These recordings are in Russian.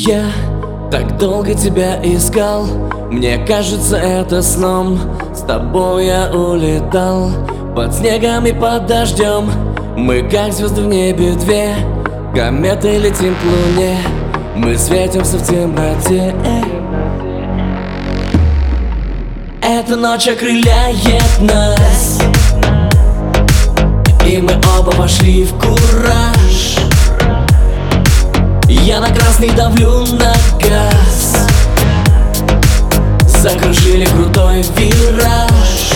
Я так долго тебя искал. Мне кажется это сном. С тобой я улетал. Под снегом и под дождем. Мы как звезды в небе две. Кометы летим к луне. Мы светимся в темноте. Эта ночь окрыляет нас. И мы оба вошли в кураж Я на красный давлю на газ. Закружили крутой вираж.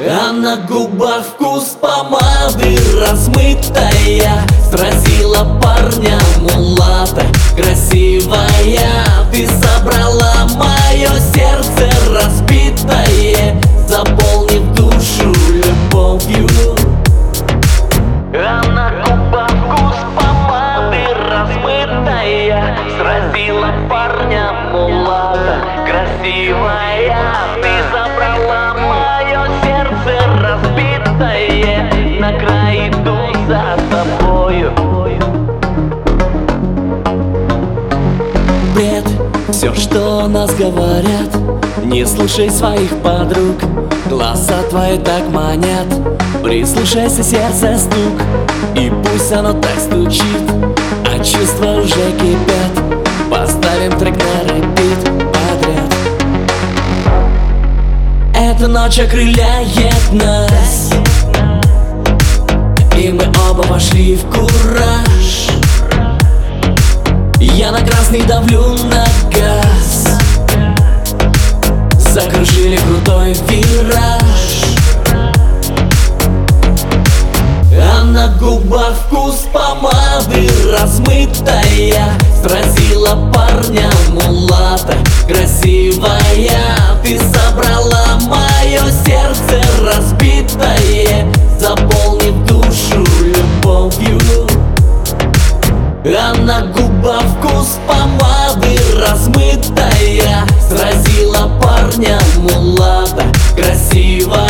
А на губах вкус помады размытая. Сразила парня мулата. Красивая Ты забрала мое сердце разбитое. Заполнив душу любовью размытая Сразила парня мулата красивая. Ты забрала мое сердце разбитое. На край иду за тобою. Бред. Все, что нас говорят Не слушай своих подруг. Глаза твои так манят Прислушайся, сердце стук. И пусть оно так стучит А чувства уже кипят. Поставим трек на репит подряд. Эта ночь окрыляет нас. И мы оба вошли в кураж. Я на красный давлю на газ. Закружили крутой вираж. А на губах вкус помады размытая Сразила парня мулата. Красивая Ты забрала мое сердце разбитое Заполнив душу любовью. А на губах вкус помады размытая Сразила парня мулата. Красивая